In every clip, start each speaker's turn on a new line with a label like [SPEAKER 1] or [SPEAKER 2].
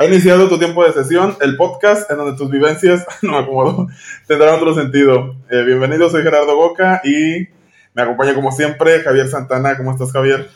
[SPEAKER 1] Ha iniciado tu tiempo de sesión, el podcast en donde tus vivencias, no me acomodo, tendrán otro sentido. Eh, bienvenido, soy Gerardo Boca y me acompaña como siempre Javier Santana. ¿Cómo estás, Javier?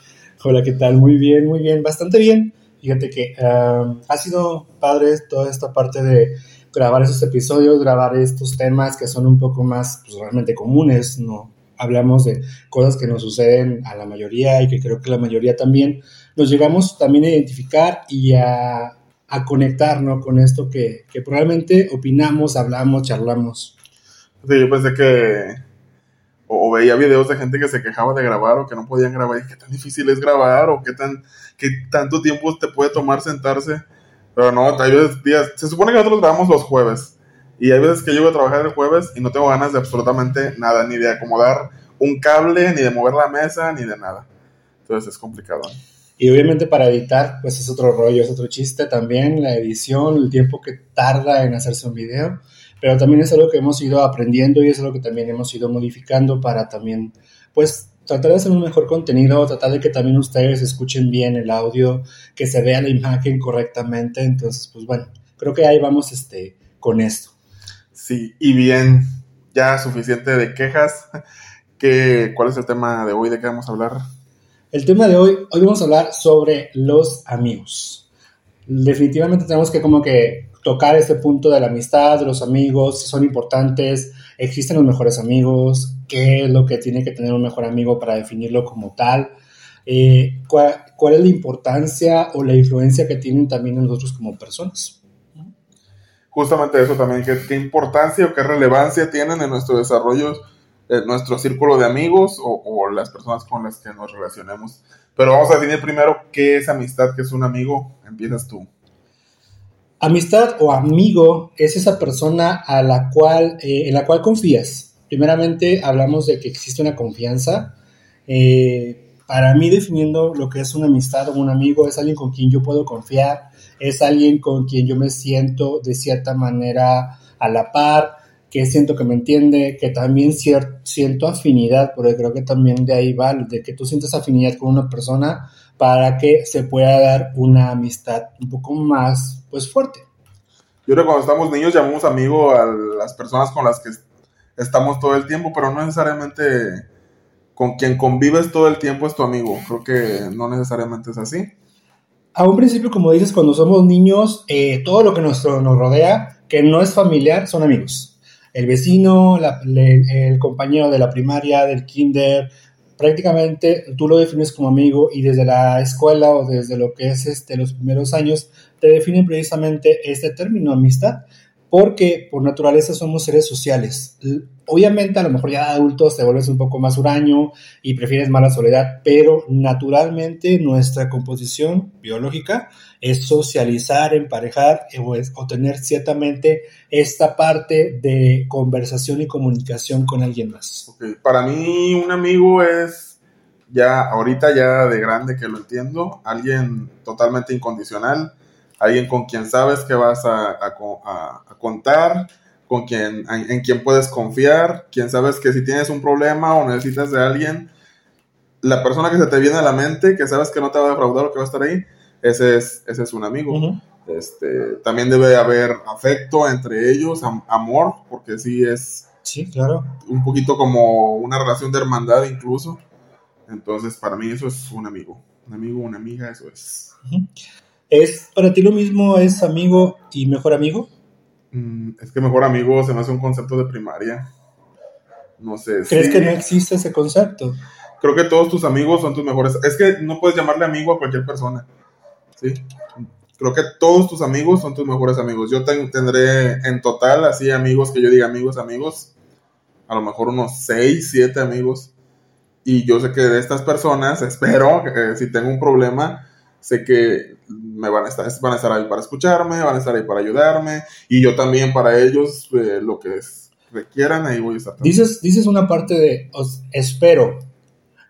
[SPEAKER 2] Hola, ¿qué tal? Muy bien, muy bien, bastante bien. Fíjate que um, ha sido padre toda esta parte de grabar esos episodios, grabar estos temas que son un poco más pues, realmente comunes, ¿no? Hablamos de cosas que nos suceden a la mayoría y que creo que la mayoría también nos llegamos también a identificar y a a conectarnos con esto que, que, probablemente opinamos, hablamos, charlamos.
[SPEAKER 1] Sí, yo pensé que o, veía videos de gente que se quejaba de grabar o que no podían grabar y qué tan difícil es grabar o qué tan qué tanto tiempo te puede tomar sentarse. Pero no, hay veces días, se supone que nosotros grabamos los jueves y hay veces que yo voy a trabajar el jueves y no tengo ganas de absolutamente nada, ni de acomodar un cable, ni de mover la mesa, ni de nada. Entonces es complicado.
[SPEAKER 2] Y obviamente para editar, pues es otro rollo, es otro chiste también, la edición, el tiempo que tarda en hacerse un video, pero también es algo que hemos ido aprendiendo y es algo que también hemos ido modificando para también, pues, tratar de hacer un mejor contenido, tratar de que también ustedes escuchen bien el audio, que se vea la imagen correctamente, entonces, pues bueno, creo que ahí vamos este, con esto.
[SPEAKER 1] Sí, y bien, ya suficiente de quejas. ¿Qué, ¿Cuál es el tema de hoy? ¿De qué vamos a hablar?
[SPEAKER 2] El tema de hoy, hoy vamos a hablar sobre los amigos. Definitivamente tenemos que como que tocar este punto de la amistad, de los amigos, son importantes, existen los mejores amigos, qué es lo que tiene que tener un mejor amigo para definirlo como tal, eh, cuál, cuál, es la importancia o la influencia que tienen también en nosotros como personas.
[SPEAKER 1] Justamente eso también, qué, qué importancia o qué relevancia tienen en nuestro desarrollo nuestro círculo de amigos o, las personas con las que nos relacionemos. Pero vamos a definir primero qué es amistad, qué es un amigo. Empiezas tú.
[SPEAKER 2] Amistad o amigo es esa persona a la cual, eh, en la cual confías. Primeramente hablamos de que existe una confianza. Eh, para mí definiendo lo que es una amistad o un amigo es alguien con quien yo puedo confiar, es alguien con quien yo me siento de cierta manera a la par, que siento que me entiende, que también siento afinidad, porque creo que también de ahí va, de que tú sientes afinidad con una persona para que se pueda dar una amistad un poco más, pues, fuerte.
[SPEAKER 1] Yo creo que cuando estamos niños llamamos amigo a las personas con las que estamos todo el tiempo, pero no necesariamente con quien convives todo el tiempo es tu amigo. Creo que no necesariamente es así.
[SPEAKER 2] A un principio, como dices, cuando somos niños, eh, todo lo que nos, nos rodea, que no es familiar, son amigos el vecino, el compañero de la primaria, del kinder, prácticamente tú lo defines como amigo y desde la escuela o desde lo que es este, los primeros años te definen precisamente este término amistad porque por naturaleza somos seres sociales. Obviamente, a lo mejor ya adultos te vuelves un poco más huraño y prefieres más la soledad, pero naturalmente nuestra composición biológica es socializar, emparejar eh, o, tener ciertamente esta parte de conversación y comunicación con alguien más.
[SPEAKER 1] Para mí, un amigo es ya, ahorita ya de grande que lo entiendo, alguien totalmente incondicional alguien con quien sabes que vas a, contar, con quien, en, quien puedes confiar, quien sabes que si tienes un problema o necesitas de alguien, la persona que se te viene a la mente, que sabes que no te va a defraudar o que va a estar ahí, ese es, ese es un amigo. este, también debe haber afecto entre ellos, amor, porque sí es
[SPEAKER 2] sí, claro.
[SPEAKER 1] un poquito como una relación de hermandad incluso. Entonces, para mí eso es un amigo. Un amigo, una amiga, eso es.
[SPEAKER 2] ¿Es para ti lo mismo, es amigo y mejor amigo?
[SPEAKER 1] Mm, es que mejor amigo se me hace un concepto de primaria. No sé.
[SPEAKER 2] ¿Crees que no existe ese concepto?
[SPEAKER 1] Creo que todos tus amigos son tus mejores. Es que no puedes llamarle amigo a cualquier persona. ¿sí? Creo que todos tus amigos son tus mejores amigos. Yo tendré en total así amigos que yo diga amigos, amigos. A lo mejor unos 6, 7 amigos. Y yo sé que de estas personas, espero que si tengo un problema, sé que me van a estar, van a estar ahí para escucharme, van a estar ahí para ayudarme y yo también para ellos eh, lo que requieran, ahí voy a estar.
[SPEAKER 2] Dices, dices una parte de espero.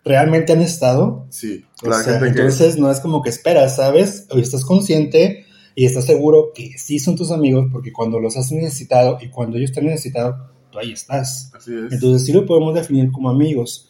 [SPEAKER 2] ¿Realmente han estado?
[SPEAKER 1] Sí.
[SPEAKER 2] entonces no es como que esperas, ¿sabes? O estás consciente y estás seguro que sí son tus amigos porque cuando los has necesitado y cuando ellos te han necesitado, tú ahí estás.
[SPEAKER 1] Así es.
[SPEAKER 2] Entonces sí lo podemos definir como amigos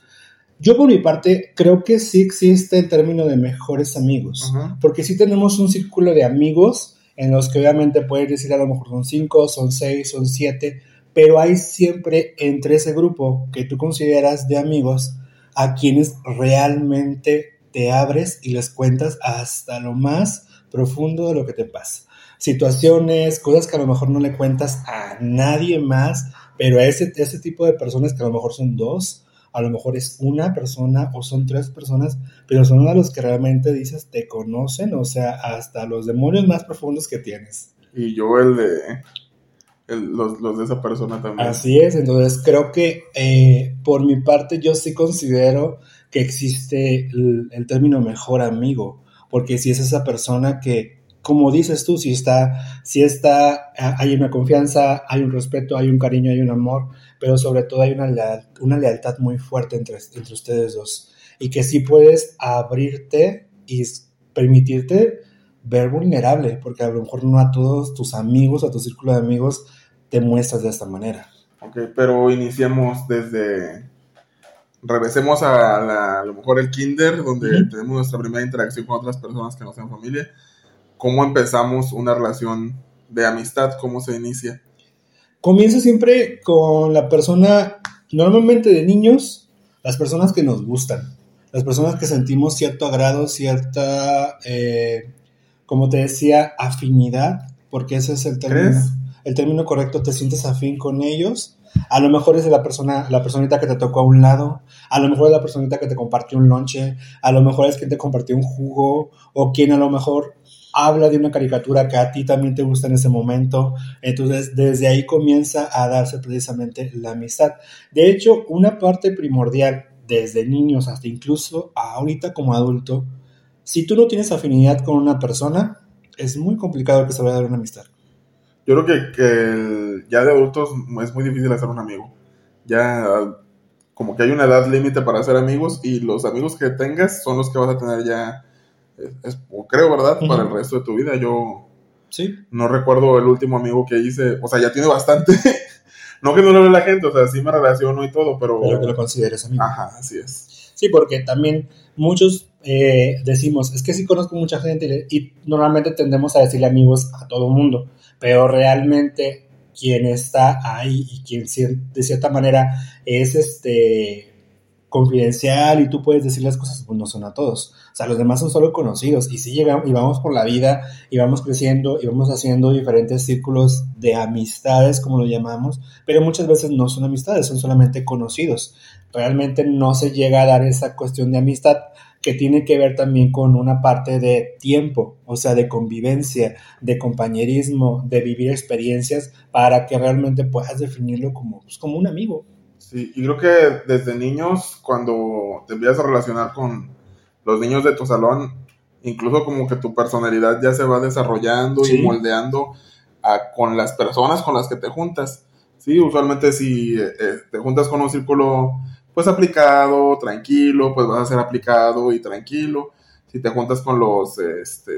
[SPEAKER 2] Yo por mi parte creo que sí existe el término de mejores amigos, porque sí tenemos un círculo de amigos en los que obviamente puedes decir a lo mejor son cinco, son seis, son siete, pero hay siempre entre ese grupo que tú consideras de amigos a quienes realmente te abres y les cuentas hasta lo más profundo de lo que te pasa. Situaciones, cosas que a lo mejor no le cuentas a nadie más, pero a ese, ese tipo de personas que a lo mejor son dos, a lo mejor es una persona o son tres personas, pero son a los que realmente dices te conocen, o sea, hasta los demonios más profundos que tienes.
[SPEAKER 1] Y yo el de el- los, los de esa persona también.
[SPEAKER 2] Así es, entonces creo que eh, por mi parte yo sí considero que existe el, el término mejor amigo, porque si es esa persona que, como dices tú, si está, si está, ah, hay una confianza, hay un respeto, hay un cariño, hay un amor, pero sobre todo hay una, una lealtad muy fuerte entre, entre ustedes dos, y que sí puedes abrirte y permitirte ver vulnerable, porque a lo mejor no a todos tus amigos, a tu círculo de amigos, te muestras de esta manera.
[SPEAKER 1] Ok, pero iniciamos desde. Regresemos a, la- a lo mejor el kinder, donde
[SPEAKER 2] Ujú.
[SPEAKER 1] tenemos nuestra primera interacción con otras personas que no sean familia. ¿Cómo empezamos una relación de amistad? ¿Cómo se inicia?
[SPEAKER 2] Comienza siempre con la persona, normalmente de niños, las personas que nos gustan, las personas que sentimos cierto agrado, cierta, eh, como te decía, afinidad, porque ese es el término,
[SPEAKER 1] ¿Crees?
[SPEAKER 2] el término correcto, te sientes afín con ellos. A lo mejor es la persona, la personita que te tocó a un lado, a lo mejor es la personita que te compartió un lonche, a lo mejor es quien te compartió un jugo, o quien a lo mejor habla de una caricatura que a ti también te gusta en ese momento. Entonces, desde ahí comienza a darse precisamente la amistad. De hecho, una parte primordial desde niños hasta incluso ahorita como adulto, si tú no tienes afinidad con una persona, es muy complicado que se vaya a dar una amistad.
[SPEAKER 1] Yo creo que, que ya de adultos es muy difícil hacer un amigo. Ya como que hay una edad límite para hacer amigos y los amigos que tengas son los que vas a tener ya, es- creo, ¿verdad? Para el resto de tu vida. Yo
[SPEAKER 2] Sí.
[SPEAKER 1] no recuerdo el último amigo que hice, o sea, ya tiene bastante. no que no lo ve la gente, o sea, sí me relaciono y todo, pero...
[SPEAKER 2] Pero que lo consideres amigo.
[SPEAKER 1] Ajá, así es.
[SPEAKER 2] Sí, porque también muchos eh, decimos, es que sí conozco mucha gente y, normalmente tendemos a decirle amigos a todo mundo, pero realmente quien está ahí y quien de cierta manera es este confidencial y tú puedes decir las cosas, pues no son a todos. O sea, los demás son solo conocidos y sí llegamos y vamos por la vida y vamos creciendo y vamos haciendo diferentes círculos de amistades, como lo llamamos, pero muchas veces no son amistades, son solamente conocidos realmente no se llega a dar esa cuestión de amistad que tiene que ver también con una parte de tiempo, o sea, de convivencia, de compañerismo, de vivir experiencias para que realmente puedas definirlo como, pues, como un amigo.
[SPEAKER 1] Sí, y creo que desde niños, cuando te empiezas a relacionar con los niños de tu salón, incluso como que tu personalidad ya se va desarrollando
[SPEAKER 2] Sí.
[SPEAKER 1] y moldeando a- con las personas con las que te juntas. Sí, usualmente si eh, eh, te juntas con un círculo pues aplicado, tranquilo, pues vas a ser aplicado y tranquilo. Si te juntas con los este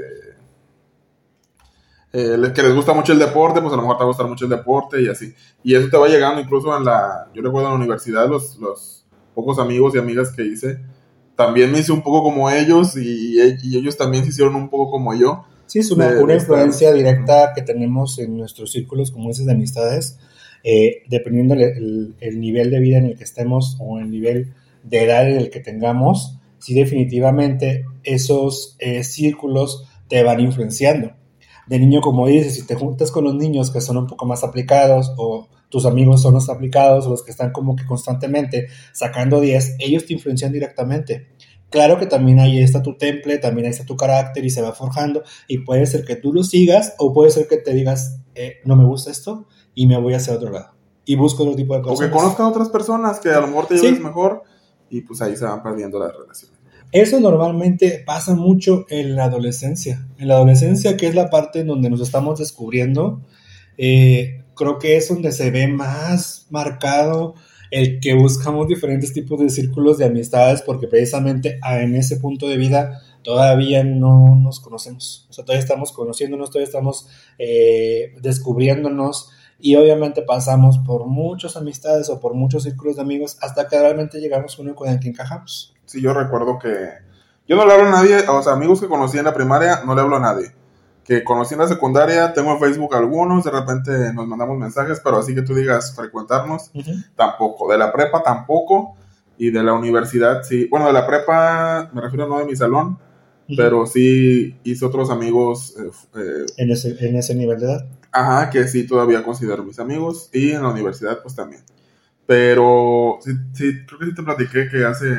[SPEAKER 1] eh, que les gusta mucho el deporte, pues a lo mejor te va a gustar mucho el deporte y así. Y eso te va llegando incluso en la, yo recuerdo en la universidad, los, los pocos amigos y amigas que hice, también me hice un poco como ellos y, y ellos también se hicieron un poco como yo.
[SPEAKER 2] Sí, es una,
[SPEAKER 1] De-
[SPEAKER 2] una
[SPEAKER 1] de
[SPEAKER 2] influencia
[SPEAKER 1] estar-
[SPEAKER 2] directa que tenemos en nuestros círculos, como dices, de amistades, eh, dependiendo el, el- el nivel de vida en el que estemos o el nivel de edad en el que tengamos, sí definitivamente esos eh, círculos te van influenciando. De niño, como dices, si te juntas con los niños que son un poco más aplicados o tus amigos son los aplicados o los que están como que constantemente sacando 10, ellos te influencian directamente. Claro que también ahí está tu temple, también ahí está tu carácter y se va forjando y puede ser que tú lo sigas o puede ser que te digas, eh, no me gusta esto y me voy hacia otro lado y busco otro tipo de
[SPEAKER 1] O
[SPEAKER 2] cosas.
[SPEAKER 1] que conozcan otras personas que a lo mejor te
[SPEAKER 2] Sí.
[SPEAKER 1] lleves mejor y pues ahí se van perdiendo las relaciones.
[SPEAKER 2] Eso normalmente pasa mucho en la adolescencia. En la adolescencia, que es la parte en donde nos estamos descubriendo, eh, creo que es donde se ve más marcado el que buscamos diferentes tipos de círculos de amistades, porque precisamente ah, en ese punto de vida todavía no nos conocemos. O sea, todavía estamos conociéndonos, todavía estamos eh, descubriéndonos y obviamente pasamos por muchas amistades o por muchos círculos de amigos hasta que realmente llegamos a uno con el que encajamos.
[SPEAKER 1] Sí, yo recuerdo que yo no le hablo a nadie, o sea, amigos que conocí en la primaria, no le hablo a nadie. Que conocí en la secundaria, tengo en Facebook algunos, de repente nos mandamos mensajes, pero así que tú digas frecuentarnos, tampoco. De la prepa tampoco, y de la universidad sí. Bueno, de la prepa me refiero no de mi salón, pero sí hice otros amigos. Eh, eh,
[SPEAKER 2] ¿En, ese, ¿En ese nivel de edad?
[SPEAKER 1] Ajá, que sí todavía considero mis amigos, y en la universidad pues también. Pero sí, sí creo que sí te platiqué que hace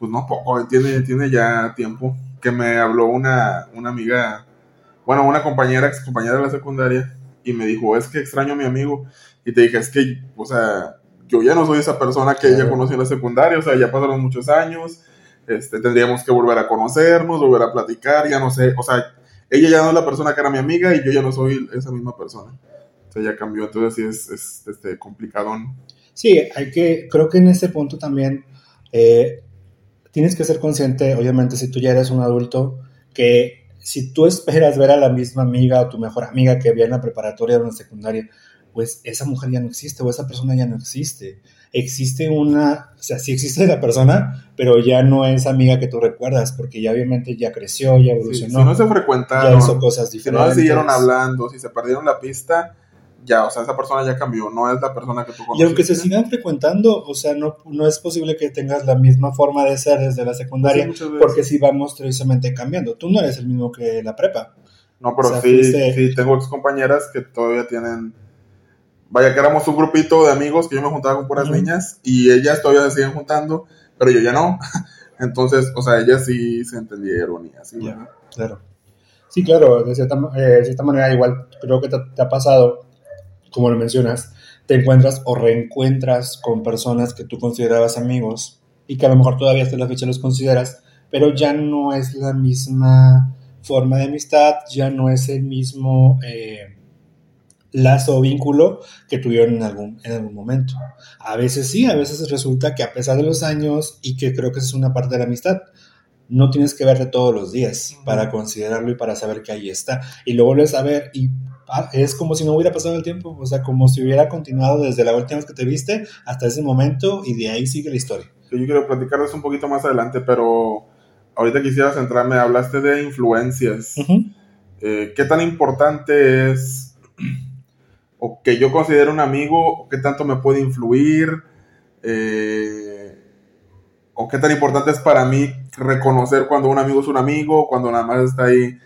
[SPEAKER 1] pues no poco, tiene, tiene ya tiempo que me habló una, una amiga, bueno, una compañera, ex compañera de la secundaria, y me dijo, es que extraño a mi amigo. Y te dije, es que, o sea, yo ya no soy esa persona que ella conoció en la secundaria, o sea, ya pasaron muchos años, este, tendríamos que volver a conocernos, volver a platicar, ya no sé, o sea, ella ya no es la persona que era mi amiga y yo ya no soy esa misma persona. O sea, ya cambió, entonces sí es, es este, complicadón.
[SPEAKER 2] Sí, hay que, creo que en este punto también eh, tienes que ser consciente, obviamente, si tú ya eres un adulto, que si tú esperas ver a la misma amiga o tu mejor amiga que había en la preparatoria o en la secundaria, pues esa mujer ya no existe o esa persona ya no existe. Existe una, o sea, sí existe la persona, pero ya no es amiga que tú recuerdas, porque ya obviamente ya creció, ya evolucionó.
[SPEAKER 1] si no se frecuentaron, ya hizo cosas diferentes. Si no siguieron hablando, si se perdieron la pista, ya, o sea, esa persona ya cambió, no es la persona que tú conoces.
[SPEAKER 2] Y aunque se sigan frecuentando, o sea, no, no es posible que tengas la misma forma de ser desde la secundaria, porque si vamos precisamente cambiando. Tú no eres el mismo que la prepa.
[SPEAKER 1] No, pero sí, sí, tengo ex compañeras que todavía tienen. Vaya, que éramos un grupito de amigos que yo me juntaba con puras niñas y ellas todavía se siguen juntando, pero yo ya no. Entonces, o sea, ellas sí se entendieron y así.
[SPEAKER 2] claro. Sí, claro, de cierta, eh, de cierta manera, igual creo que te ha pasado como lo mencionas, te encuentras o reencuentras con personas que tú considerabas amigos y que a lo mejor todavía hasta la fecha los consideras, pero ya no es la misma forma de amistad, ya no es el mismo eh, lazo o vínculo que tuvieron en algún, en algún momento. A veces sí, a veces resulta que a pesar de los años y que creo que es una parte de la amistad, no tienes que verle todos los días para considerarlo y para saber que ahí está. Y lo vuelves a ver y es como si no hubiera pasado el tiempo, o sea, como si hubiera continuado desde la última vez que te viste hasta ese momento y de ahí sigue la historia.
[SPEAKER 1] Yo quiero platicarles un poquito más adelante, pero ahorita quisiera centrarme, hablaste de influencias. Eh, ¿Qué tan importante es o que yo considero un amigo, o qué tanto me puede influir? Eh, o qué tan importante es para mí reconocer cuando un amigo es un amigo, cuando nada más está ahí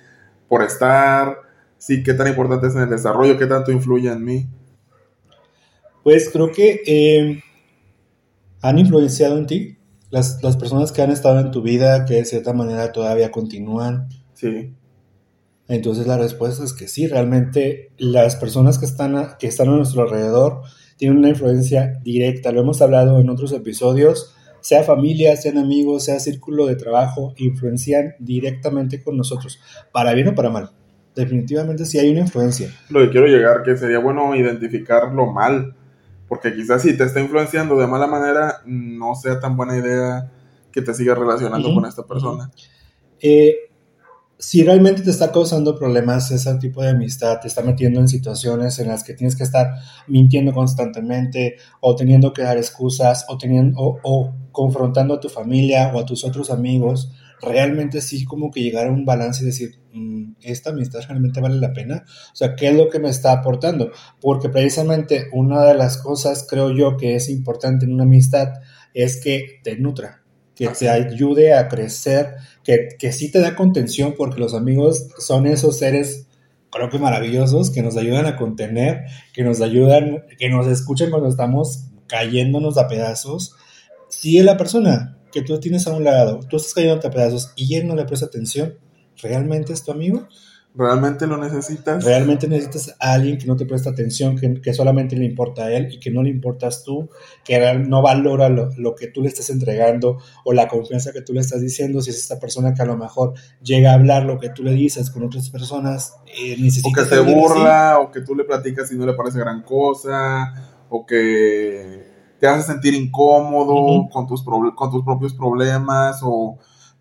[SPEAKER 1] por estar, sí, qué tan importante es en el desarrollo, qué tanto influye en mí.
[SPEAKER 2] Pues creo que eh, han influenciado en ti las, personas que han estado en tu vida, que de cierta manera todavía continúan.
[SPEAKER 1] Sí.
[SPEAKER 2] Entonces la respuesta es que sí, realmente las personas que están que están a nuestro alrededor tienen una influencia directa. Lo hemos hablado en otros episodios sea familia, sean amigos, sea círculo de trabajo, influencian directamente con nosotros, para bien o para mal. Definitivamente sí hay una influencia.
[SPEAKER 1] Lo que quiero llegar, que sería bueno identificarlo mal, porque quizás si te está influenciando de mala manera, no sea tan buena idea que te sigas relacionando con esta persona.
[SPEAKER 2] eh, si realmente te está causando problemas ese tipo de amistad, te está metiendo en situaciones en las que tienes que estar mintiendo constantemente o teniendo que dar excusas o, teniendo, o, confrontando a tu familia o a tus otros amigos, realmente sí como que llegar a un balance y decir, mm, ¿esta amistad realmente vale la pena? O sea, ¿qué es lo que me está aportando? Porque precisamente una de las cosas creo yo que es importante en una amistad es que te nutra, que te ayude a crecer que, que sí te da contención porque los amigos son esos seres creo que maravillosos, que nos ayudan a contener, que nos ayudan, que nos escuchen cuando estamos cayéndonos a pedazos. Si es la persona que tú tienes a un lado, tú estás cayendo a pedazos y él no le presta atención, ¿realmente es tu amigo?
[SPEAKER 1] ¿Realmente lo necesitas?
[SPEAKER 2] Realmente necesitas a alguien que no te presta atención, que, que solamente le importa a él y que no le importas tú, que no valora lo, lo, que tú le estás entregando o la confianza que tú le estás diciendo. Si es esta persona que a lo mejor llega a hablar lo que tú le dices con otras personas,
[SPEAKER 1] eh, O que se burla, o que tú le platicas y no le parece gran cosa, o que te hace sentir incómodo con, tus con tus propios problemas, o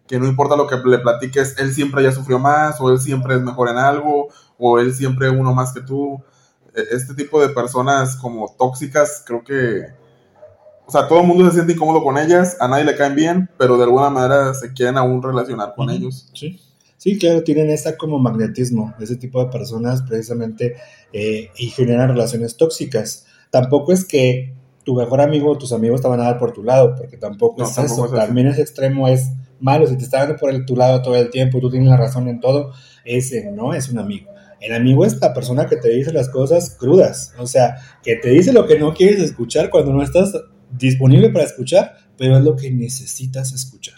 [SPEAKER 1] que no importa lo que le platiques, él siempre ya sufrió más, o él siempre es mejor en algo, o él siempre es uno más que tú. e- este tipo de personas como tóxicas, creo que, o sea, todo el mundo se siente incómodo con ellas, a nadie le caen bien, pero de alguna manera se quieren aún relacionar con ellos.
[SPEAKER 2] Sí. Sí, claro, tienen esta como magnetismo, ese tipo de personas precisamente eh, y generan relaciones tóxicas. Tampoco es que tu mejor amigo o tus amigos te van a dar por tu lado, porque tampoco
[SPEAKER 1] No,
[SPEAKER 2] es
[SPEAKER 1] tampoco
[SPEAKER 2] eso.
[SPEAKER 1] es.
[SPEAKER 2] También ese extremo es malo. Si te está dando por el, tu lado todo el tiempo y tú tienes la razón en todo, ese no es un amigo. El amigo es la persona que te dice las cosas crudas, o sea, que te dice lo que no quieres escuchar cuando no estás disponible para escuchar, pero es lo que necesitas escuchar.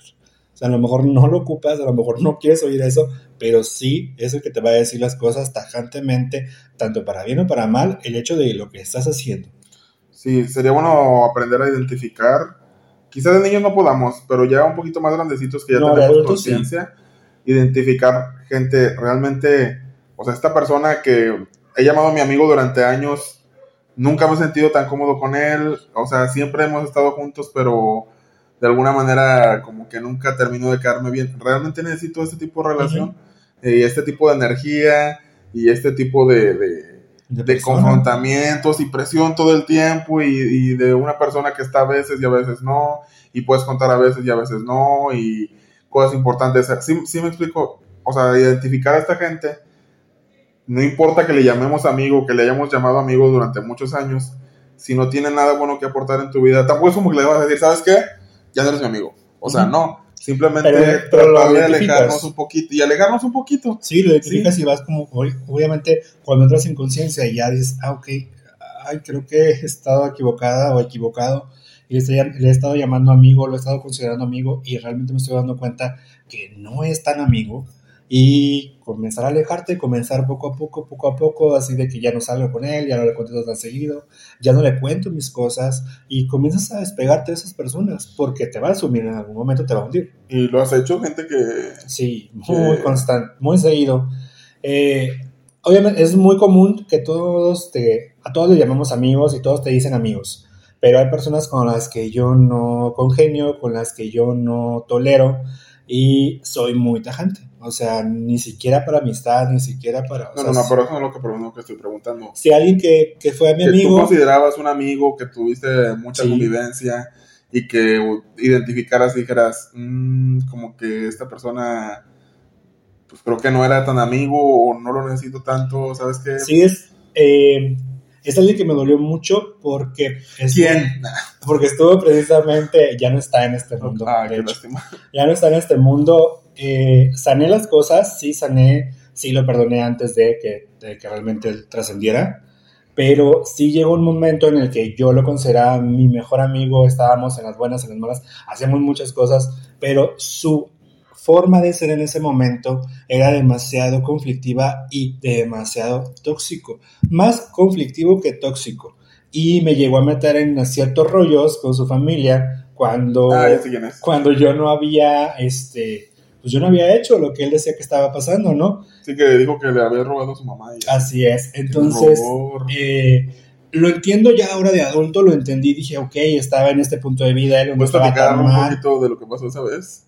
[SPEAKER 2] O sea, a lo mejor no lo ocupas, a lo mejor no quieres oír eso, pero sí es el que te va a decir las cosas tajantemente, tanto para bien o para mal, el hecho de lo que estás haciendo.
[SPEAKER 1] Sí, sería bueno aprender a identificar. Quizás de niños no podamos, pero ya un poquito más grandecitos que ya
[SPEAKER 2] No,
[SPEAKER 1] tenemos
[SPEAKER 2] sí.
[SPEAKER 1] conciencia, identificar gente realmente, o sea, esta persona que he llamado a mi amigo durante años, nunca me he sentido tan cómodo con él, o sea, siempre hemos estado juntos, pero de alguna manera como que nunca terminó de quedarme bien. Realmente necesito este tipo de relación eh, y este tipo de energía y este tipo de- de, de confrontamientos y presión todo el tiempo y, y de una persona que está a veces y a veces no, y puedes contar a veces y a veces no, y cosas importantes. Sí, sí me explico, o sea, identificar a esta gente, no importa que le llamemos amigo, que le hayamos llamado amigo durante muchos años, si no tiene nada bueno que aportar en tu vida, tampoco es como que le vas a decir, ¿sabes qué? Ya no eres mi amigo. O sea, no, simplemente
[SPEAKER 2] Pero- pero
[SPEAKER 1] tratar de alejarnos un poquito y alejarnos un poquito.
[SPEAKER 2] Sí, lo identificas y vas como, obviamente, cuando entras en conciencia y ya dices, ah, ok, ay, creo que he estado equivocada o equivocado, y le he estado llamando amigo, lo he estado considerando amigo, y realmente me estoy dando cuenta que no es tan amigo, y comenzar a alejarte, comenzar poco a poco, poco a poco, así de que ya no salgo con él, ya no le contesto tan seguido, ya no le cuento mis cosas, y comienzas a despegarte de esas personas, porque te va a sumir en algún momento, te va a hundir.
[SPEAKER 1] Y lo has hecho, gente que...
[SPEAKER 2] Sí, muy
[SPEAKER 1] Sí.
[SPEAKER 2] constante, muy seguido. Eh, obviamente es muy común que todos te, a todos le llamamos amigos y todos te dicen amigos, pero hay personas con las que yo no congenio, con las que yo no tolero y soy muy tajante. O sea, ni siquiera para amistad, ni siquiera para...
[SPEAKER 1] No,
[SPEAKER 2] sea,
[SPEAKER 1] no, no, pero eso no es lo que, no que estoy preguntando.
[SPEAKER 2] Si alguien que, que fue mi
[SPEAKER 1] que tú
[SPEAKER 2] amigo,
[SPEAKER 1] considerabas un amigo, que tuviste mucha
[SPEAKER 2] Sí.
[SPEAKER 1] convivencia y que identificaras y dijeras, "Mm, como que esta persona, pues creo que no era tan amigo o no lo necesito tanto, ¿sabes qué?
[SPEAKER 2] sí es... eh, es alguien que me dolió mucho porque... estuvo-
[SPEAKER 1] ¿Quién?
[SPEAKER 2] Porque estuvo precisamente, ya no está en este mundo.
[SPEAKER 1] Ah,
[SPEAKER 2] de
[SPEAKER 1] qué
[SPEAKER 2] hecho. ya no está en este mundo. Eh, sané las cosas, sí sané, sí lo perdoné antes de que, de que realmente trascendiera, pero sí llegó un momento en el que yo lo consideraba mi mejor amigo, estábamos en las buenas, en las malas, hacíamos muchas cosas, pero su forma de ser en ese momento era demasiado conflictiva y demasiado tóxico, más conflictivo que tóxico. Y me llegó a meter en ciertos rollos con su familia cuando
[SPEAKER 1] Ah,
[SPEAKER 2] cuando yo no había, este, pues yo no había hecho lo que él decía que estaba pasando, ¿no?
[SPEAKER 1] Sí, que dijo que le había robado a su mamá. Y
[SPEAKER 2] Así es. Entonces, eh, lo entiendo ya ahora de adulto, lo entendí, dije, ok, estaba en este punto de vida, él no
[SPEAKER 1] ¿Puedes
[SPEAKER 2] estaba
[SPEAKER 1] platicar
[SPEAKER 2] tan
[SPEAKER 1] un poquito de lo que pasó esa vez?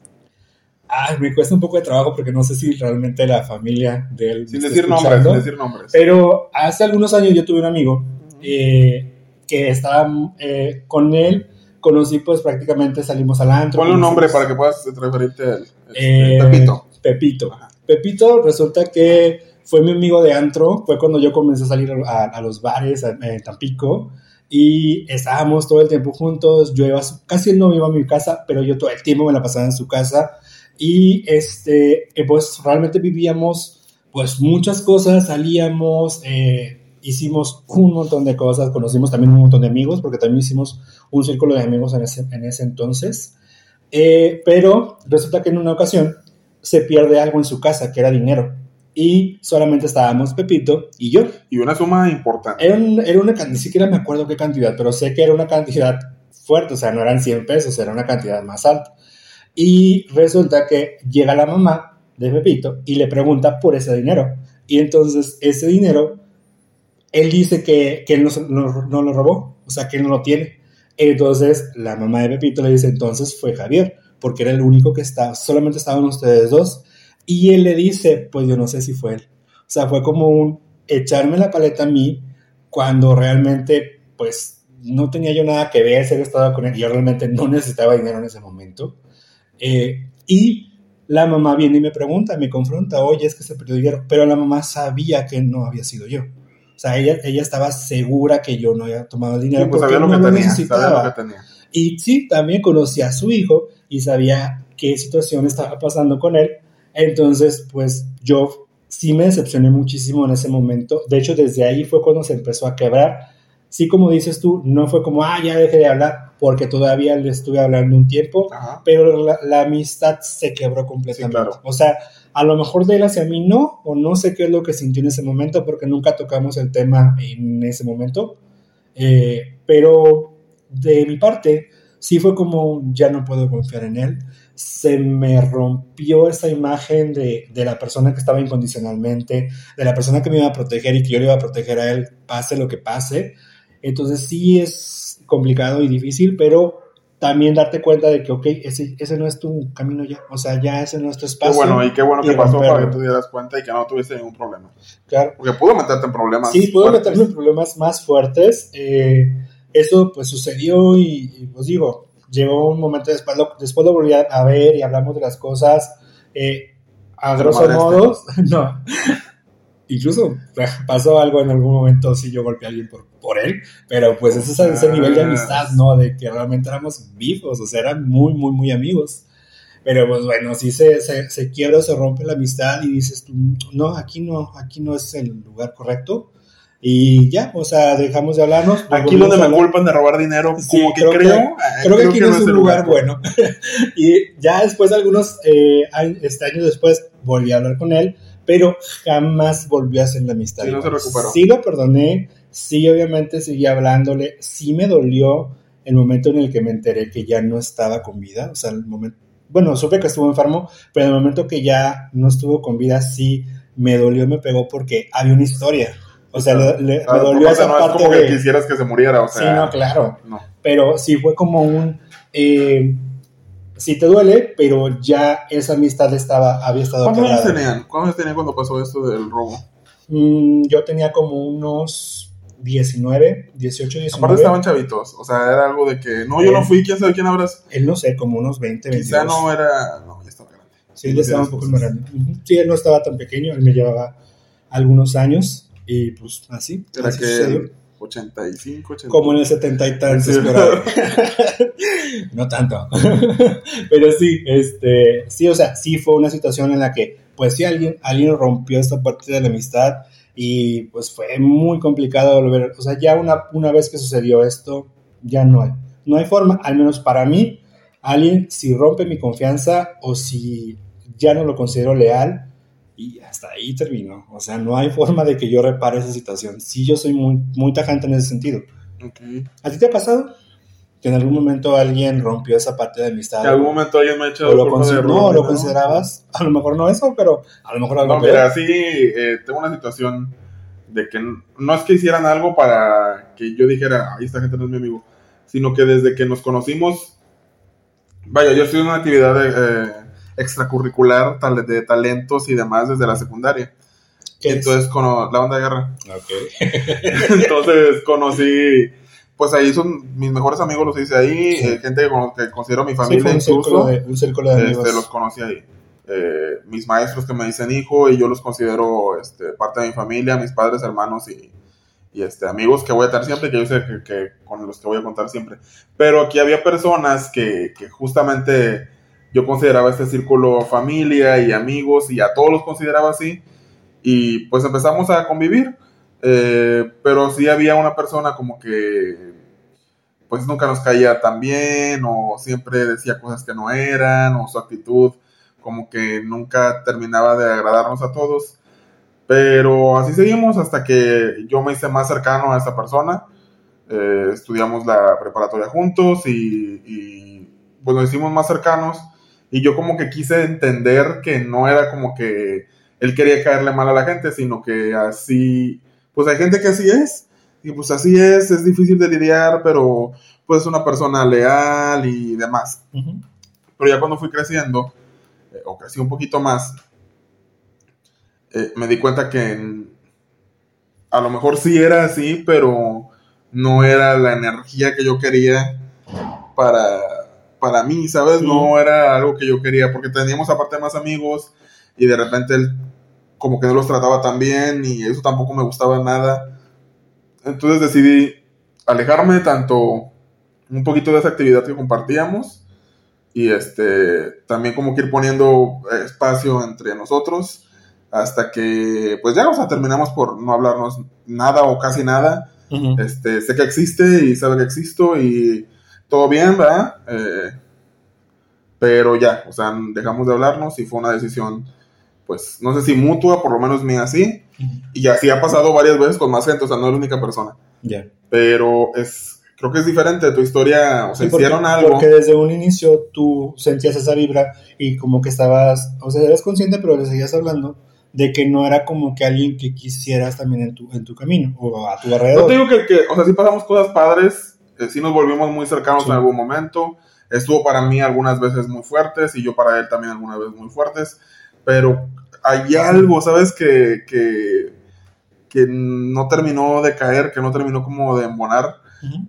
[SPEAKER 2] Ay, me cuesta un poco de trabajo porque no sé si realmente la familia de él.
[SPEAKER 1] Sin decir nombres, sin decir nombres.
[SPEAKER 2] Pero hace algunos años yo tuve un amigo eh, que estaba eh, con él, conocí pues prácticamente salimos al antro.
[SPEAKER 1] Ponle un nombre para que puedas referirte a él.
[SPEAKER 2] Eh,
[SPEAKER 1] Pepito.
[SPEAKER 2] Pepito.
[SPEAKER 1] Ajá.
[SPEAKER 2] Pepito resulta que fue mi amigo de antro, fue cuando yo comencé a salir a, a los bares en Tampico y estábamos todo el tiempo juntos, yo iba, casi él no iba a mi casa, pero yo todo el tiempo me la pasaba en su casa y este, eh, pues realmente vivíamos pues muchas cosas, salíamos, eh, hicimos un montón de cosas, conocimos también un montón de amigos, porque también hicimos un círculo de amigos en ese, en ese entonces. Eh, pero resulta que en una ocasión se pierde algo en su casa, que era dinero. Y solamente estábamos Pepito y yo.
[SPEAKER 1] Y una suma importante.
[SPEAKER 2] Era, un- era una cantidad, ni siquiera me acuerdo qué cantidad, pero sé que era una cantidad fuerte, o sea, no eran 100 pesos, era una cantidad más alta. Y resulta que llega la mamá de Pepito y le pregunta por ese dinero. Y entonces ese dinero, él dice que, que él no, no- no lo robó, o sea, que él no lo tiene. Entonces la mamá de Pepito le dice, entonces fue Javier, porque era el único que estaba, solamente estaban ustedes dos. Y él le dice, pues yo no sé si fue él. O sea, fue como un echarme la paleta a mí cuando realmente, pues, no tenía yo nada que ver, ser estado con él, yo realmente no necesitaba dinero en ese momento. Eh, y la mamá viene y me pregunta, me confronta, oye, es que se perdió dinero, pero la mamá sabía que no había sido yo. O sea, ella, ella estaba segura que yo no había tomado el dinero
[SPEAKER 1] pues
[SPEAKER 2] porque
[SPEAKER 1] sabía lo
[SPEAKER 2] no
[SPEAKER 1] que
[SPEAKER 2] lo
[SPEAKER 1] tenía,
[SPEAKER 2] necesitaba.
[SPEAKER 1] sabía lo que tenía.
[SPEAKER 2] Y sí, también conocía a su hijo y sabía qué situación estaba pasando con él. Entonces, pues yo sí me decepcioné muchísimo en ese momento. De hecho, desde ahí fue cuando se empezó a quebrar. Sí, como dices tú, no fue como, ah, ya dejé de hablar, porque todavía le estuve hablando un tiempo,
[SPEAKER 1] Ajá.
[SPEAKER 2] pero la, la amistad se quebró completamente.
[SPEAKER 1] Sí, claro.
[SPEAKER 2] O sea, a lo mejor de él hacia mí no, o no sé qué es lo que sintió en ese momento, porque nunca tocamos el tema en ese momento. Eh, pero de mi parte, sí fue como, ya no puedo confiar en él. Se me rompió esa imagen de, de la persona que estaba incondicionalmente, de la persona que me iba a proteger y que yo le iba a proteger a él, pase lo que pase. Entonces sí es complicado y difícil, pero también darte cuenta de que, ok, ese, ese no es tu camino ya, o sea, ya ese no es tu
[SPEAKER 1] Qué
[SPEAKER 2] espacio.
[SPEAKER 1] bueno, y qué bueno que pasó para que tú dieras cuenta y que no tuviste ningún problema.
[SPEAKER 2] Claro.
[SPEAKER 1] Porque pudo meterte en problemas.
[SPEAKER 2] Sí,
[SPEAKER 1] fuertes.
[SPEAKER 2] meterme en problemas más fuertes. Eh, eso pues sucedió y, y, pues digo, llegó un momento después, lo, después lo volví a, ver y hablamos de las cosas. Eh, a grosso modo, no. Incluso pasó algo en algún momento, sí, yo golpeé a alguien por, por él, pero pues ese es ese nivel de amistad, ¿no? De que realmente éramos vivos, o sea, eran muy, muy, muy amigos. Pero pues bueno, si se, se, se quiebra, se rompe la amistad y dices tú, no, aquí no, aquí no es el lugar correcto. Y ya, o sea, dejamos de hablarnos.
[SPEAKER 1] Aquí donde me culpan de robar dinero,
[SPEAKER 2] Sí,
[SPEAKER 1] como que
[SPEAKER 2] creo que-
[SPEAKER 1] creo.
[SPEAKER 2] Creo que aquí no es un
[SPEAKER 1] el
[SPEAKER 2] lugar bueno. y ya después, algunos eh, años, este, años después, volví a hablar con él, pero jamás volvió a hacer la amistad.
[SPEAKER 1] Sí, no se recuperó.
[SPEAKER 2] Sí lo perdoné, sí, obviamente seguí hablándole, sí me dolió el momento en el que me enteré que ya no estaba con vida, o sea, el momento, bueno, supe que estuvo enfermo, pero en el momento que ya no estuvo con vida, sí me dolió, me pegó porque había una historia. O sea, le- le-
[SPEAKER 1] Claro,
[SPEAKER 2] me dolió esa
[SPEAKER 1] no es
[SPEAKER 2] parte
[SPEAKER 1] como que
[SPEAKER 2] de...
[SPEAKER 1] quisieras que se muriera, o sea.
[SPEAKER 2] sí, no, claro
[SPEAKER 1] no.
[SPEAKER 2] pero sí fue como un eh, sí te duele pero ya esa amistad estaba había estado
[SPEAKER 1] ¿Cuántos años tenían? ¿Cuántos años tenían cuando pasó esto del robo?
[SPEAKER 2] Mm, yo tenía como unos 19 18 19
[SPEAKER 1] Aparte estaban chavitos, o sea, era algo de que, no, yo no fui, quién sabe quién habrás.
[SPEAKER 2] él no sé como unos 20 22
[SPEAKER 1] Quizá no era, no, ya estaba grande.
[SPEAKER 2] sí él estaba un poco más grande sí él no estaba tan pequeño él me llevaba algunos años y pues así,
[SPEAKER 1] Era
[SPEAKER 2] así
[SPEAKER 1] que
[SPEAKER 2] sucedió.
[SPEAKER 1] 85, 80.
[SPEAKER 2] como en el 70 y tantos
[SPEAKER 1] Sí.
[SPEAKER 2] no tanto. Pero sí, este, sí, o sea, sí fue una situación en la que, pues sí, alguien, alguien rompió esta parte de la amistad y pues fue muy complicado volver. O sea, ya una, una vez que sucedió esto, ya no hay. No hay forma, al menos para mí, alguien, si rompe mi confianza o si ya no lo considero leal, y hasta ahí terminó. O sea, no hay forma de que yo repare esa situación. Sí, yo soy muy, muy tajante en ese sentido.
[SPEAKER 1] Ok.
[SPEAKER 2] ¿A ti te ha pasado? Que en algún momento alguien rompió esa parte de amistad.
[SPEAKER 1] En algún momento alguien me ha echado
[SPEAKER 2] o lo,
[SPEAKER 1] de
[SPEAKER 2] no, lo considerabas. A lo mejor no eso, pero a lo mejor algo
[SPEAKER 1] No,
[SPEAKER 2] peor.
[SPEAKER 1] mira, sí, eh, tengo una situación de que no es que hicieran algo para que yo dijera, ay, esta gente no es mi amigo, sino que desde que nos conocimos, vaya, yo estoy en una actividad eh, extracurricular tal- de talentos y demás desde la secundaria.
[SPEAKER 2] ¿Qué es?
[SPEAKER 1] Entonces, con la banda de guerra.
[SPEAKER 2] Ok.
[SPEAKER 1] Entonces conocí, pues ahí son mis mejores amigos, los hice ahí,
[SPEAKER 2] Sí.
[SPEAKER 1] eh, gente que, que considero mi
[SPEAKER 2] Sí,
[SPEAKER 1] familia
[SPEAKER 2] fue un
[SPEAKER 1] incluso.
[SPEAKER 2] círculo de, un círculo de amigos.
[SPEAKER 1] Este, los conocí ahí. Eh, mis maestros que me dicen hijo y yo los considero este, parte de mi familia, mis padres, hermanos y, y, este, amigos que voy a estar siempre, que yo sé que, que con los que voy a contar siempre. Pero aquí había personas que, que justamente yo consideraba este círculo familia y amigos y a todos los consideraba así. Y pues empezamos a convivir. Eh, pero sí había una persona como que pues nunca nos caía tan bien o siempre decía cosas que no eran o su actitud como que nunca terminaba de agradarnos a todos. Pero así seguimos hasta que yo me hice más cercano a esa persona. Eh, estudiamos la preparatoria juntos y, y pues nos hicimos más cercanos. Y yo como que quise entender que no era como que él quería caerle mal a la gente, sino que así, pues hay gente que así es. Y pues así es, es difícil de lidiar, pero pues una persona leal y demás. Pero ya cuando fui creciendo, eh, o crecí un poquito más, eh, me di cuenta que en- a lo mejor sí era así, pero no era la energía que yo quería para, para mí, ¿sabes? No era algo que yo quería, porque teníamos aparte más amigos y de repente él como que no los trataba tan bien y eso tampoco me gustaba nada. Entonces decidí alejarme tanto un poquito de esa actividad que compartíamos y este también como que ir poniendo espacio entre nosotros hasta que pues ya, o sea, terminamos por no hablarnos nada o casi nada. Este, sé que existe y sabe que existo y todo bien, ¿verdad? Eh, pero ya, o sea, dejamos de hablarnos y fue una decisión, pues, no sé si mutua, por lo menos mía sí. Y así ha pasado varias veces con más gente, o sea, no es la única persona.
[SPEAKER 2] Ya.
[SPEAKER 1] Pero es, creo que es diferente, tu historia, o sea, hicieron algo.
[SPEAKER 2] Porque desde un inicio tú sentías esa vibra y como que estabas, o sea, eres consciente, pero le seguías hablando de que no era como que alguien que quisieras también en tu, en tu camino o a tu alrededor.
[SPEAKER 1] Yo te digo que, que o sea, sí pasamos cosas padres, sí nos volvimos muy cercanos en algún momento, estuvo para mí algunas veces muy fuertes y yo para él también algunas veces muy fuertes, pero hay algo, ¿sabes? Que, que, que no terminó de caer, que no terminó como de embonar.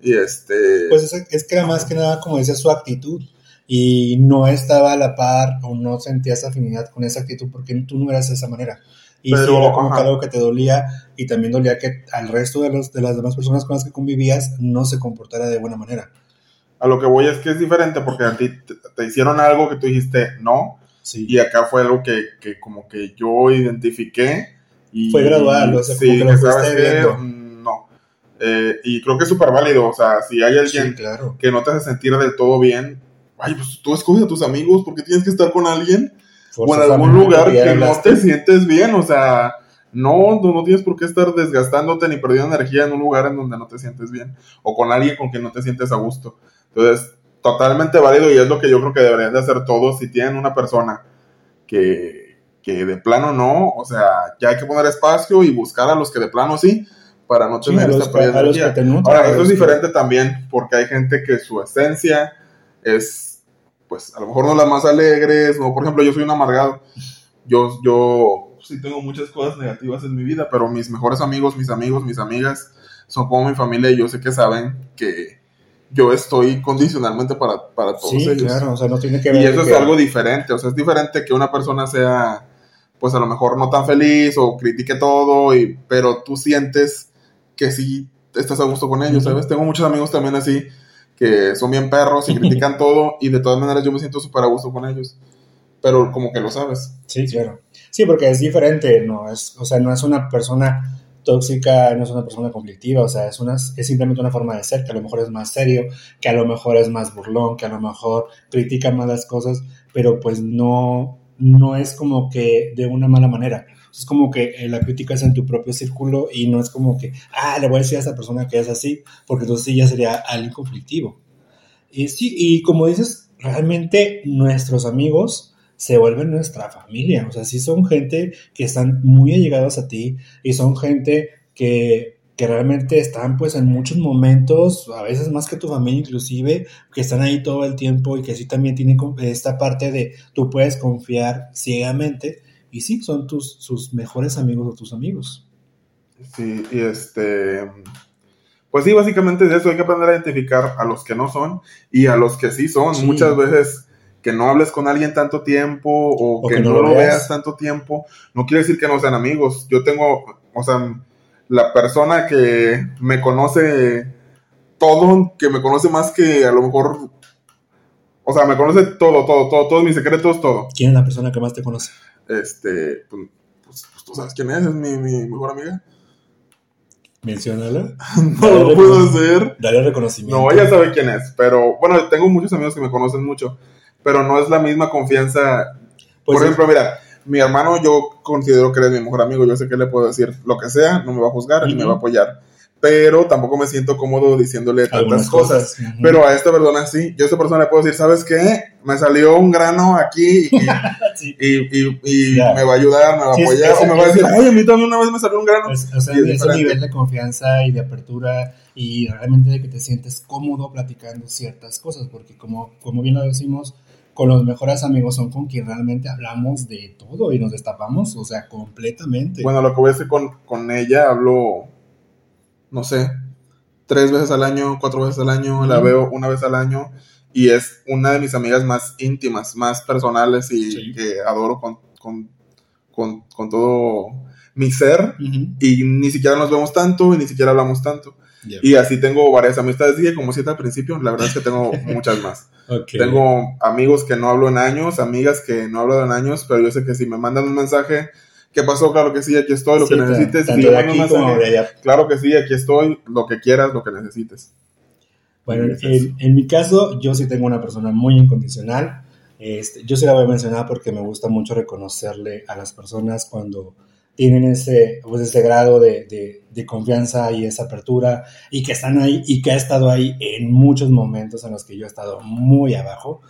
[SPEAKER 1] Y este...
[SPEAKER 2] Pues es, es que era más que nada, como decía, su actitud y no estaba a la par o no sentías afinidad con esa actitud porque tú no eras de esa manera. Y Pero, era como algo que te dolía y también dolía que al resto de, los, de las demás personas con las que convivías no se comportara de buena manera.
[SPEAKER 1] A lo que voy es que es diferente porque a ti te, hicieron algo que tú dijiste no y acá fue algo que, que, como que yo identifiqué. Y,
[SPEAKER 2] fue gradual, o sea,
[SPEAKER 1] sí, como que lo fuiste No. Eh, y creo que es súper válido, o sea, si hay alguien que no te hace sentir del todo bien, ay, pues tú escoges a tus amigos porque tienes que estar con alguien o en algún lugar que no te sientes bien, o sea, no, no, tienes por qué estar desgastándote ni perdiendo energía en un lugar en donde no te sientes bien o con alguien con quien no te sientes a gusto. Entonces, totalmente válido y es lo que yo creo que deberían de hacer todos si tienen una persona que, que de plano no, o sea, ya hay que poner espacio y buscar a los que de plano sí para no tener esta pérdida de energía. Ahora, esto es diferente también porque hay gente que su esencia es pues a lo mejor no las más alegres, no, por ejemplo, yo soy un amargado. Yo, yo sí tengo muchas cosas negativas en mi vida, pero mis mejores amigos, mis amigos, mis amigas son como mi familia y yo sé que saben que yo estoy condicionalmente para, para todos
[SPEAKER 2] sí,
[SPEAKER 1] ellos.
[SPEAKER 2] claro, o sea, no tiene que ver.
[SPEAKER 1] Y eso es algo diferente, o sea, es diferente que una persona sea, pues a lo mejor no tan feliz o critique todo, y, pero tú sientes que sí estás a gusto con ellos, ¿sabes? Tengo muchos amigos también así que son bien perros y critican todo y de todas maneras yo me siento súper a gusto con ellos. Pero como que lo sabes.
[SPEAKER 2] Sí, claro. Sí, porque es diferente, no es, o sea, no es una persona tóxica, no es una persona conflictiva, o sea, es, una, es simplemente una forma de ser, que a lo mejor es más serio, que a lo mejor es más burlón, que a lo mejor critica más las cosas, pero pues no, no es como que de una mala manera. Es como que eh, la crítica es en tu propio círculo y no es como que, ah, le voy a decir a esa persona que es así, porque entonces sí ya sería alguien conflictivo. Y sí, y como dices, realmente nuestros amigos se vuelven nuestra familia. O sea, sí son gente que están muy allegados a ti y son gente que, que realmente están pues en muchos momentos, a veces más que tu familia inclusive, que están ahí todo el tiempo y que sí también tienen esta parte de tú puedes confiar ciegamente y sí, son tus sus mejores amigos o tus amigos.
[SPEAKER 1] Sí, y este. Pues sí, básicamente es eso. Hay que aprender a identificar a los que no son y a los que sí son. Muchas veces que no hables con alguien tanto tiempo o, que, no, lo veas. tanto tiempo, no quiere decir que no sean amigos. Yo tengo, o sea, la persona que me conoce todo, que me conoce más que a lo mejor, o sea, me conoce todo, todo, todo, todos mis secretos, todo.
[SPEAKER 2] ¿Quién es la persona que más te conoce?
[SPEAKER 1] Este, pues, pues, pues, tú sabes quién es, es mi, mi mejor amiga.
[SPEAKER 2] Menciónala.
[SPEAKER 1] no lo puedo hacer.
[SPEAKER 2] Dale reconocimiento.
[SPEAKER 1] No, ella sabe quién es, pero bueno, tengo muchos amigos que me conocen mucho, pero no es la misma confianza. Pues Por ejemplo, mira, mi hermano yo considero que es mi mejor amigo, yo sé que le puedo decir lo que sea, no me va a juzgar y me va a apoyar pero tampoco me siento cómodo diciéndole tantas cosas. Pero a esta persona sí, yo a esta persona le puedo decir, ¿sabes qué? Me salió un grano aquí y, me va a ayudar, me va a apoyar, o me va a decir, ay, a mí también una vez me salió un grano.
[SPEAKER 2] Es, o sea, ese nivel de confianza y de apertura y realmente de que te sientes cómodo platicando ciertas cosas, porque como, como bien lo decimos, con los mejores amigos son con quien realmente hablamos de todo y nos destapamos, o sea, completamente.
[SPEAKER 1] Bueno, lo que voy a decir con, con ella, hablo no sé, tres veces al año, cuatro veces al año, la veo una vez al año y es una de mis amigas más íntimas, más personales y que adoro con, con, con, con, todo mi ser y ni siquiera nos vemos tanto y ni siquiera hablamos tanto. Y así tengo varias amistades, dije como siete al principio, la verdad es que tengo muchas más. Tengo amigos que no hablo en años, amigas que no hablo en años, pero yo sé que si me mandan un mensaje, ¿qué pasó? Claro que sí, aquí estoy, lo que necesites. claro que sí, aquí estoy, lo que quieras, lo que necesites.
[SPEAKER 2] Bueno, en, mi caso, yo sí tengo una persona muy incondicional. Este, yo sí la voy a mencionar porque me gusta mucho reconocerle a las personas cuando tienen ese, pues ese grado de, de, confianza y esa apertura y que están ahí y que ha estado ahí en muchos momentos en los que yo he estado muy abajo.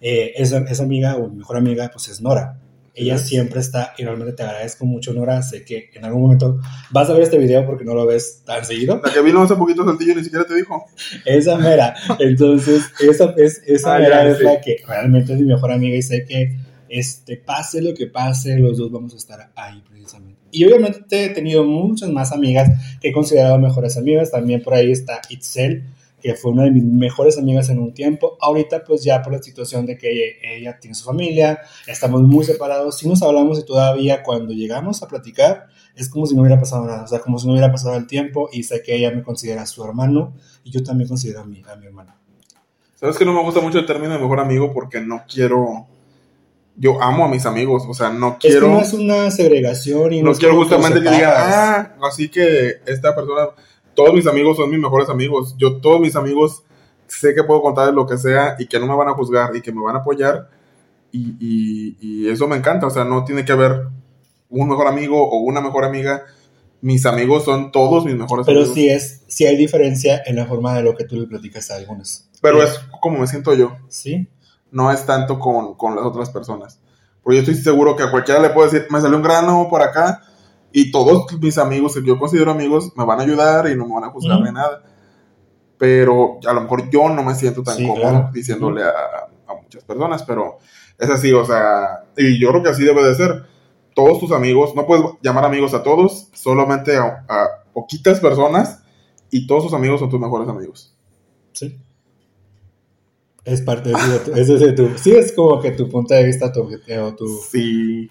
[SPEAKER 2] Eh, esa, esa, amiga o mejor amiga pues es Nora. Ella siempre está y realmente te agradezco mucho Nora. Sé que en algún momento vas a ver este video porque no lo ves tan seguido.
[SPEAKER 1] La que vino hace poquito Saltillo ni siquiera te dijo.
[SPEAKER 2] Esa mera. Entonces esa, es, esa mera es la que realmente es mi mejor amiga y sé que este, pase lo que pase, los dos vamos a estar ahí precisamente. Y obviamente he tenido muchas más amigas que he considerado mejores amigas. También por ahí está Itzel, que fue una de mis mejores amigas en un tiempo. Ahorita pues ya por la situación de que ella, tiene su familia, estamos muy separados. Si nos hablamos y todavía cuando llegamos a platicar es como si no hubiera pasado nada. O sea, como si no hubiera pasado el tiempo y sé que ella me considera su hermano y yo también considero a mi, a mi hermano.
[SPEAKER 1] Sabes que no me gusta mucho el término de mejor amigo porque no quiero yo amo a mis amigos, o sea, no quiero...
[SPEAKER 2] Es no es una segregación y
[SPEAKER 1] no, no quiero justamente que digan, ah, así que esta persona, todos mis amigos son mis mejores amigos, yo todos mis amigos sé que puedo contarles lo que sea y que no me van a juzgar y que me van a apoyar y, y, eso me encanta, o sea, no tiene que haber un mejor amigo o una mejor amiga, mis amigos son todos mis mejores
[SPEAKER 2] amigos.
[SPEAKER 1] Pero
[SPEAKER 2] sí es, sí hay diferencia en la forma de lo que tú le platicas a algunos.
[SPEAKER 1] Pero es como me siento yo.
[SPEAKER 2] Sí
[SPEAKER 1] no es tanto con, con, las otras personas. Porque yo estoy seguro que a cualquiera le puedo decir, me salió un grano por acá, y todos mis amigos que yo considero amigos me van a ayudar y no me van a juzgar de nada. Pero a lo mejor yo no me siento tan cómodo diciéndole a, a, muchas personas, pero es así, o sea, y yo creo que así debe de ser. Todos tus amigos, no puedes llamar amigos a todos, solamente a, a poquitas personas, y todos tus amigos son tus mejores amigos.
[SPEAKER 2] Sí. Es parte de tu, es tu, sí, es como que tu punto de vista, tu, o tu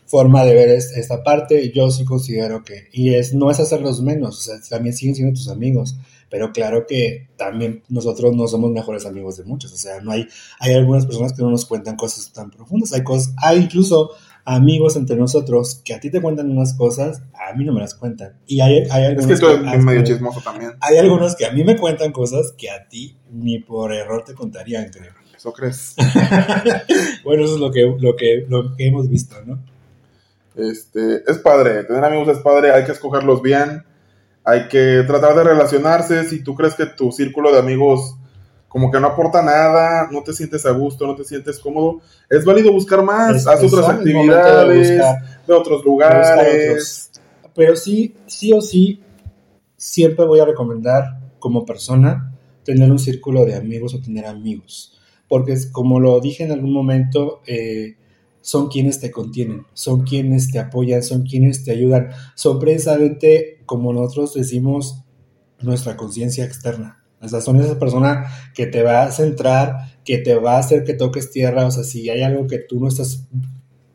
[SPEAKER 2] forma de ver esta parte, yo sí considero que, y es, no es hacerlos menos, o sea, también siguen siendo tus amigos, pero claro que también nosotros no somos mejores amigos de muchos, o sea, no hay, hay algunas personas que no nos cuentan cosas tan profundas, hay cosas, hay incluso amigos entre nosotros que a ti te cuentan unas cosas, a mí no me las cuentan. Y hay, hay algunos
[SPEAKER 1] es que, tú medio chismoso también.
[SPEAKER 2] Hay algunos que a mí me cuentan cosas que a ti ni por error te contarían, creo.
[SPEAKER 1] ¿Eso crees?
[SPEAKER 2] bueno, eso es lo que, lo, que, lo que hemos visto, ¿no?
[SPEAKER 1] Este, es padre, tener amigos es padre, hay que escogerlos bien, hay que tratar de relacionarse, si tú crees que tu círculo de amigos como que no aporta nada, no te sientes a gusto, no te sientes cómodo, es válido buscar más, haz otras actividades, de, otros lugares.
[SPEAKER 2] Pero sí, sí o sí, siempre voy a recomendar como persona tener un círculo de amigos o tener amigos porque como lo dije en algún momento, eh, son quienes te contienen, son quienes te apoyan, son quienes te ayudan, son precisamente, como nosotros decimos, nuestra conciencia externa. O sea, son esas personas que te va a centrar, que te va a hacer que toques tierra, o sea, si hay algo que tú no estás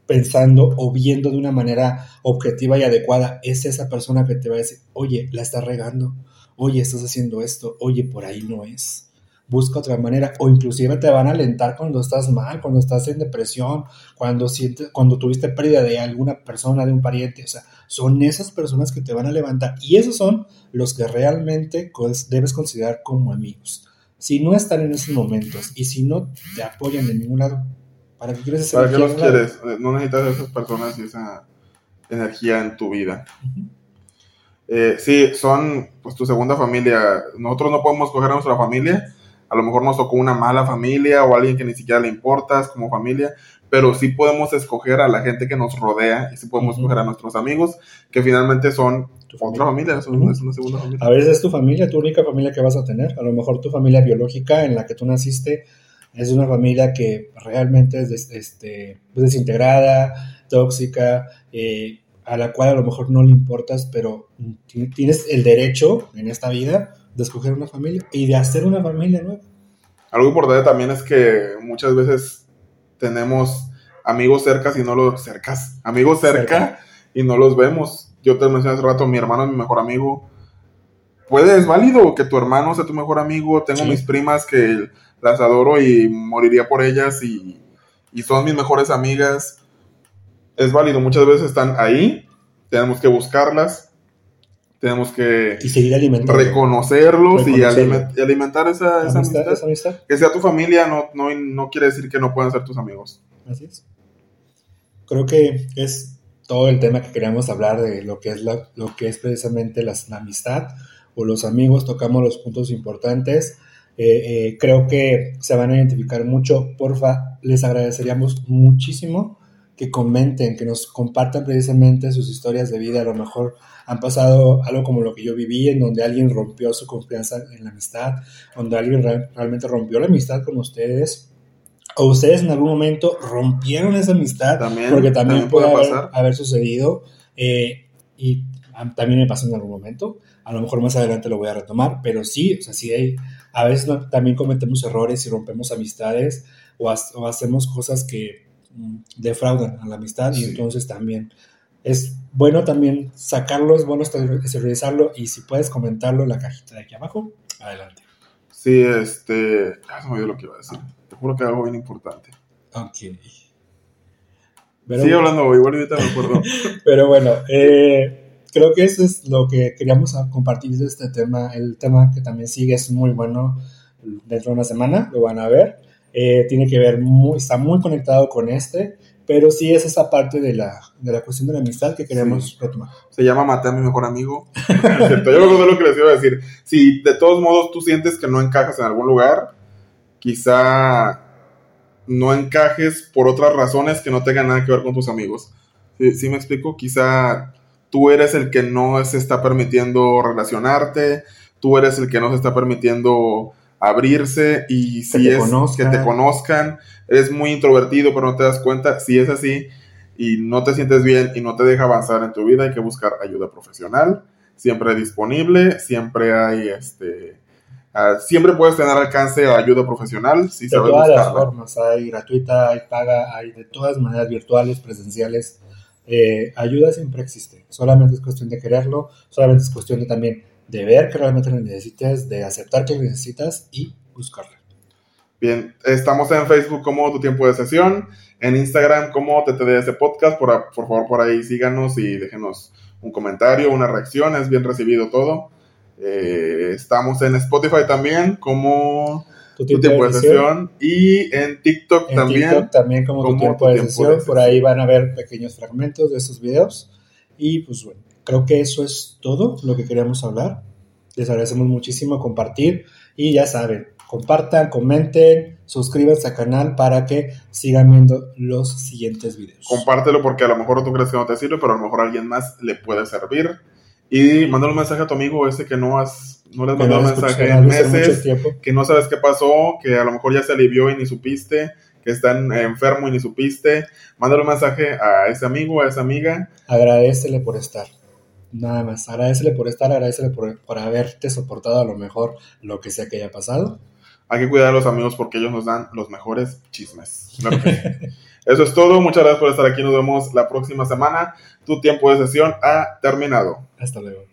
[SPEAKER 2] pensando o viendo de una manera objetiva y adecuada, es esa persona que te va a decir, oye, la estás regando, oye, estás haciendo esto, oye, por ahí no es busca otra manera o inclusive te van a alentar cuando estás mal, cuando estás en depresión, cuando sientes, cuando tuviste pérdida de alguna persona, de un pariente, o sea, son esas personas que te van a levantar y esos son los que realmente debes considerar como amigos. Si no están en esos momentos y si no te apoyan de ningún lado, ¿para qué quieres
[SPEAKER 1] ¿Para qué los quieres? No necesitas esas personas y esa energía en tu vida. Eh, sí, son pues tu segunda familia. Nosotros no podemos coger a nuestra familia, a lo mejor nos tocó una mala familia o alguien que ni siquiera le importas como familia, pero sí podemos escoger a la gente que nos rodea y sí podemos escoger a nuestros amigos, que finalmente son otra familia, es una, segunda familia.
[SPEAKER 2] A veces es tu familia, tu única familia que vas a tener. A lo mejor tu familia biológica en la que tú naciste es una familia que realmente es este, pues, desintegrada, tóxica, eh, a la cual a lo mejor no le importas, pero tienes el derecho en esta vida de escoger una familia y de hacer una familia nueva.
[SPEAKER 1] Algo importante también es que muchas veces tenemos amigos cerca y no los cercas, amigos cerca, y no los vemos. Yo te mencioné hace rato, mi hermano es mi mejor amigo. Puede, es válido que tu hermano sea tu mejor amigo. Tengo mis primas que las adoro y moriría por ellas y, y son mis mejores amigas. Es válido, muchas veces están ahí, tenemos que buscarlas tenemos que
[SPEAKER 2] seguir
[SPEAKER 1] reconocerlos y, alimentar esa, amistad, Que sea tu familia no, no, no, quiere decir que no puedan ser tus amigos.
[SPEAKER 2] Así es. Creo que es todo el tema que queríamos hablar de lo que es, lo que es precisamente la, amistad o los amigos. Tocamos los puntos importantes. Eh, eh, creo que se van a identificar mucho. Porfa, les agradeceríamos muchísimo que comenten, que nos compartan precisamente sus historias de vida. A lo mejor han pasado algo como lo que yo viví, en donde alguien rompió su confianza en la amistad, donde alguien realmente rompió la amistad con ustedes. O ustedes en algún momento rompieron esa amistad, porque también, puede, haber, sucedido. Eh, y también me pasó en algún momento. A lo mejor más adelante lo voy a retomar, pero sí, o sea, sí hay, a veces también cometemos errores y rompemos amistades o, o hacemos cosas que defraudan a la amistad y entonces también es bueno también sacarlo, es bueno revisarlo y si puedes comentarlo en la cajita de aquí abajo, adelante.
[SPEAKER 1] Sí, este, ya se me olvidó lo que iba a decir. Te juro que algo bien importante.
[SPEAKER 2] Ok.
[SPEAKER 1] Sigue hablando, igual ahorita me acuerdo.
[SPEAKER 2] Pero bueno, eh, creo que eso es lo que queríamos compartir de este tema. El tema que también sigue es muy bueno dentro de una semana, lo van a ver. Eh, tiene que ver, muy, está muy conectado con este, pero sí es esa parte de la, de la cuestión de la amistad que queremos retomar.
[SPEAKER 1] Se llama Maté a mi mejor amigo. Yo me lo que les iba a decir. Si de todos modos tú sientes que no encajas en algún lugar, quizá no encajes por otras razones que no tengan nada que ver con tus amigos. ¿Sí, me explico? Quizá tú eres el que no se está permitiendo relacionarte, tú eres el que no se está permitiendo abrirse y si es que te conozcan, eres muy introvertido pero no te das cuenta, si es así y no te sientes bien y no te deja avanzar en tu vida, hay que buscar ayuda profesional, siempre disponible, siempre hay este ah, siempre puedes tener alcance a ayuda profesional si
[SPEAKER 2] de todas las formas, hay gratuita, hay paga, hay de todas maneras virtuales, presenciales. Eh, ayuda siempre existe, solamente es cuestión de quererlo, solamente es cuestión de también de ver que realmente lo necesites, de aceptar que lo necesitas y buscarla.
[SPEAKER 1] Bien, estamos en Facebook como Tu Tiempo de Sesión, en Instagram como TTDS Podcast, por, por favor por ahí síganos y déjenos un comentario, una reacción, es bien recibido todo. Eh, estamos en Spotify también como Tu Tiempo, de, sesión. y en TikTok también. TikTok
[SPEAKER 2] también como, Tu Tiempo, de, sesión. por ahí van a ver pequeños fragmentos de esos videos y pues bueno creo que eso es todo lo que queríamos hablar. Les agradecemos muchísimo compartir y ya saben, compartan, comenten, suscríbanse al canal para que sigan viendo los siguientes videos.
[SPEAKER 1] Compártelo porque a lo mejor tú crees que no te sirve, pero a lo mejor a alguien más le puede servir. Y mándale un mensaje a tu amigo ese que no has, no le has mandado un mensaje en meses, que no sabes qué pasó, que a lo mejor ya se alivió y ni supiste, que está enfermo y ni supiste. Mándale un mensaje a ese amigo, a esa amiga.
[SPEAKER 2] Agradecele por estar. Nada más, agradecele por estar, agradecele por, por haberte soportado a lo mejor lo que sea que haya pasado.
[SPEAKER 1] Hay que cuidar a los amigos porque ellos nos dan los mejores chismes. Eso es todo. Muchas gracias por estar aquí. Nos vemos la próxima semana. Tu tiempo de sesión ha terminado.
[SPEAKER 2] Hasta luego.